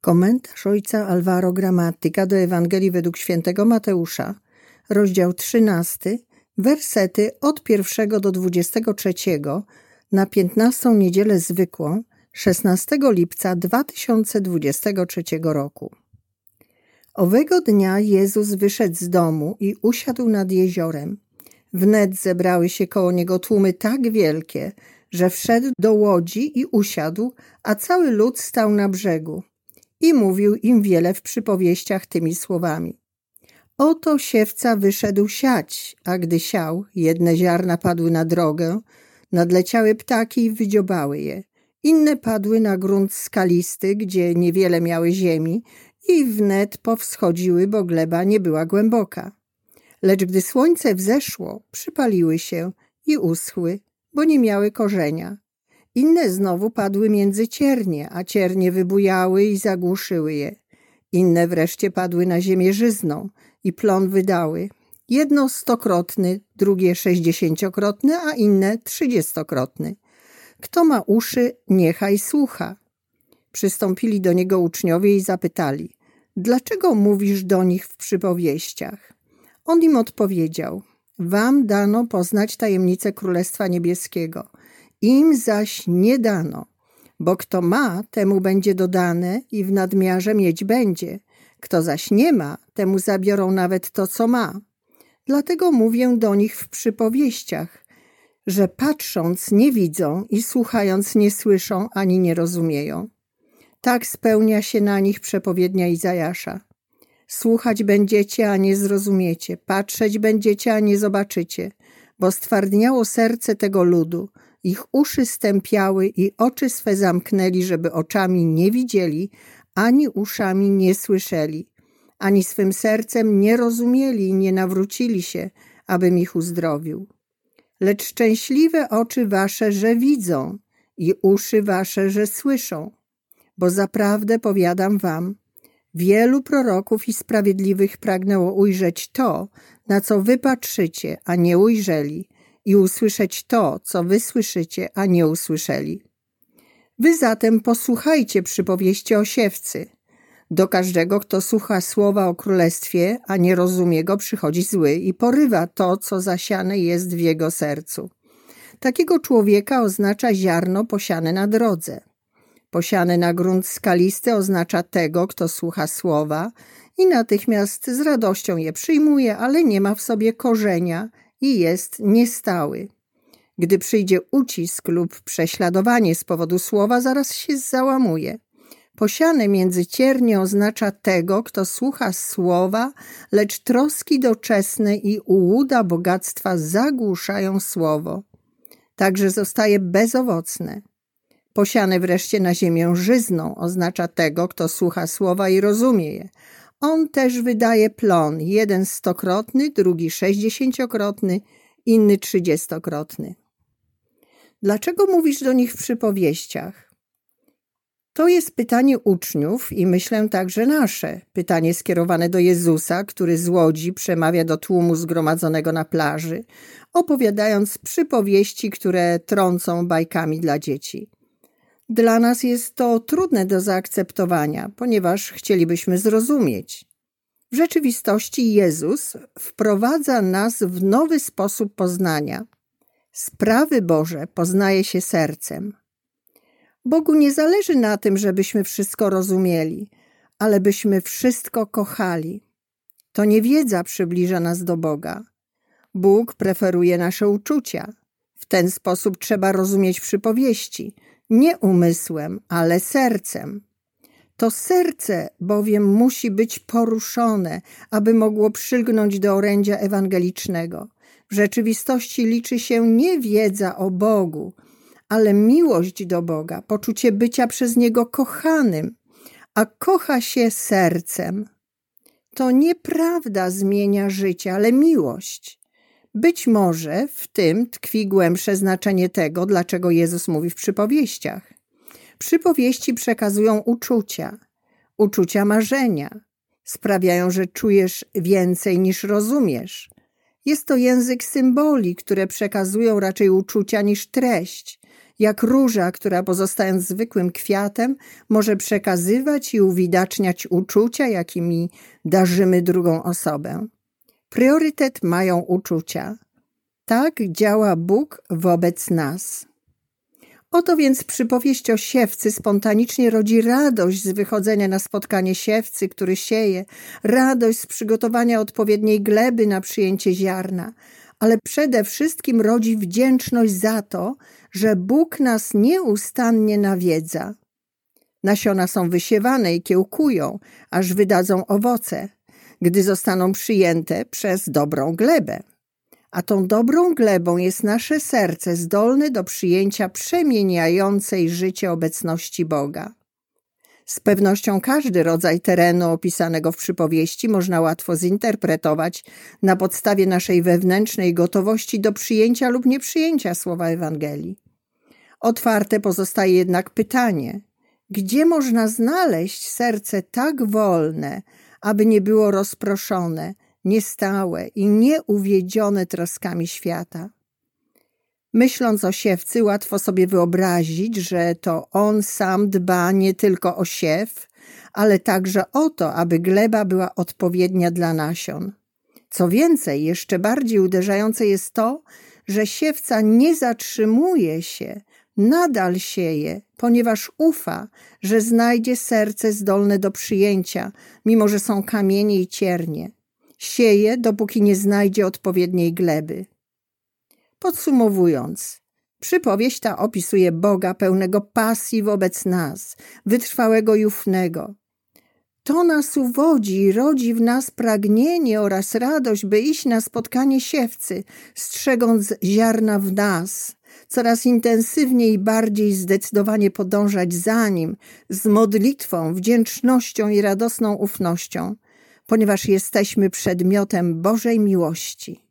Komentarz ojca Alvaro Gramatyka do Ewangelii według świętego Mateusza, rozdział 13, wersety od pierwszego do 23 na 15 niedzielę zwykłą 16 lipca 2023 roku. Owego dnia Jezus wyszedł z domu i usiadł nad jeziorem. Wnet zebrały się koło niego tłumy tak wielkie, że wszedł do łodzi i usiadł, a cały lud stał na brzegu. I mówił im wiele w przypowieściach tymi słowami. Oto siewca wyszedł siać, a gdy siał, jedne ziarna padły na drogę, nadleciały ptaki i wydziobały je. Inne padły na grunt skalisty, gdzie niewiele miały ziemi i wnet powschodziły, bo gleba nie była głęboka. Lecz gdy słońce wzeszło, przypaliły się i uschły, bo nie miały korzenia. Inne znowu padły między ciernie, a ciernie wybujały i zagłuszyły je. Inne wreszcie padły na ziemię żyzną i plon wydały. Jedno stokrotny, drugie sześćdziesięciokrotny, a inne trzydziestokrotny. Kto ma uszy, niechaj słucha. Przystąpili do niego uczniowie i zapytali, dlaczego mówisz do nich w przypowieściach? On im odpowiedział, wam dano poznać tajemnicę Królestwa Niebieskiego, im zaś nie dano, bo kto ma, temu będzie dodane i w nadmiarze mieć będzie. Kto zaś nie ma, temu zabiorą nawet to, co ma. Dlatego mówię do nich w przypowieściach, że patrząc nie widzą i słuchając nie słyszą ani nie rozumieją. Tak spełnia się na nich przepowiednia Izajasza. Słuchać będziecie, a nie zrozumiecie, patrzeć będziecie, a nie zobaczycie, bo stwardniało serce tego ludu, ich uszy stępiały i oczy swe zamknęli, żeby oczami nie widzieli, ani uszami nie słyszeli, ani swym sercem nie rozumieli i nie nawrócili się, abym ich uzdrowił. Lecz szczęśliwe oczy wasze, że widzą i uszy wasze, że słyszą. Bo zaprawdę powiadam wam, wielu proroków i sprawiedliwych pragnęło ujrzeć to, na co wy patrzycie, a nie ujrzeli, i usłyszeć to, co wy słyszycie, a nie usłyszeli. Wy zatem posłuchajcie przypowieści o siewcy. Do każdego, kto słucha słowa o królestwie, a nie rozumie go, przychodzi zły i porywa to, co zasiane jest w jego sercu. Takiego człowieka oznacza ziarno posiane na drodze. Posiane na grunt skalisty oznacza tego, kto słucha słowa i natychmiast z radością je przyjmuje, ale nie ma w sobie korzenia i jest niestały. Gdy przyjdzie ucisk lub prześladowanie z powodu słowa, zaraz się załamuje. Posiane między ciernie oznacza tego, kto słucha słowa, lecz troski doczesne i ułuda bogactwa zagłuszają słowo. Także zostaje bezowocne. Posiane wreszcie na ziemię żyzną oznacza tego, kto słucha słowa i rozumie je. On też wydaje plon, jeden stokrotny, drugi sześćdziesięciokrotny, inny trzydziestokrotny. Dlaczego mówisz do nich w przypowieściach? To jest pytanie uczniów i myślę także nasze. Pytanie skierowane do Jezusa, który z łodzi przemawia do tłumu zgromadzonego na plaży, opowiadając przypowieści, które trącą bajkami dla dzieci. Dla nas jest to trudne do zaakceptowania, ponieważ chcielibyśmy zrozumieć. W rzeczywistości Jezus wprowadza nas w nowy sposób poznania. Sprawy Boże poznaje się sercem. Bogu nie zależy na tym, żebyśmy wszystko rozumieli, ale byśmy wszystko kochali. To niewiedza przybliża nas do Boga. Bóg preferuje nasze uczucia. W ten sposób trzeba rozumieć przypowieści – nie umysłem, ale sercem. To serce bowiem musi być poruszone, aby mogło przylgnąć do orędzia ewangelicznego. W rzeczywistości liczy się nie wiedza o Bogu, ale miłość do Boga, poczucie bycia przez Niego kochanym, a kocha się sercem. To nieprawda zmienia życie, ale miłość. Być może w tym tkwi głębsze znaczenie tego, dlaczego Jezus mówi w przypowieściach. Przypowieści przekazują uczucia, uczucia marzenia, sprawiają, że czujesz więcej niż rozumiesz. Jest to język symboli, które przekazują raczej uczucia niż treść. Jak róża, która pozostając zwykłym kwiatem, może przekazywać i uwidaczniać uczucia, jakimi darzymy drugą osobę. Priorytet mają uczucia. Tak działa Bóg wobec nas. Oto więc przypowieść o siewcy spontanicznie rodzi radość z wychodzenia na spotkanie siewcy, który sieje, radość z przygotowania odpowiedniej gleby na przyjęcie ziarna, ale przede wszystkim rodzi wdzięczność za to, że Bóg nas nieustannie nawiedza. Nasiona są wysiewane i kiełkują, aż wydadzą owoce, gdy zostaną przyjęte przez dobrą glebę a tą dobrą glebą jest nasze serce zdolne do przyjęcia przemieniającej życie obecności Boga. Z pewnością każdy rodzaj terenu opisanego w przypowieści można łatwo zinterpretować na podstawie naszej wewnętrznej gotowości do przyjęcia lub nieprzyjęcia słowa Ewangelii. Otwarte pozostaje jednak pytanie: gdzie można znaleźć serce tak wolne, aby nie było rozproszone, niestałe i nieuwiedzione troskami świata. Myśląc o siewcy, łatwo sobie wyobrazić, że to on sam dba nie tylko o siew, ale także o to, aby gleba była odpowiednia dla nasion. Co więcej, jeszcze bardziej uderzające jest to, że siewca nie zatrzymuje się, nadal sieje, ponieważ ufa, że znajdzie serce zdolne do przyjęcia, mimo że są kamienie i ciernie sieje, dopóki nie znajdzie odpowiedniej gleby. Podsumowując, przypowieść ta opisuje Boga pełnego pasji wobec nas, wytrwałego i ufnego. To nas uwodzi i rodzi w nas pragnienie oraz radość, by iść na spotkanie siewcy, strzegąc ziarna w nas, coraz intensywniej i bardziej zdecydowanie podążać za nim, z modlitwą, wdzięcznością i radosną ufnością – ponieważ jesteśmy przedmiotem Bożej miłości.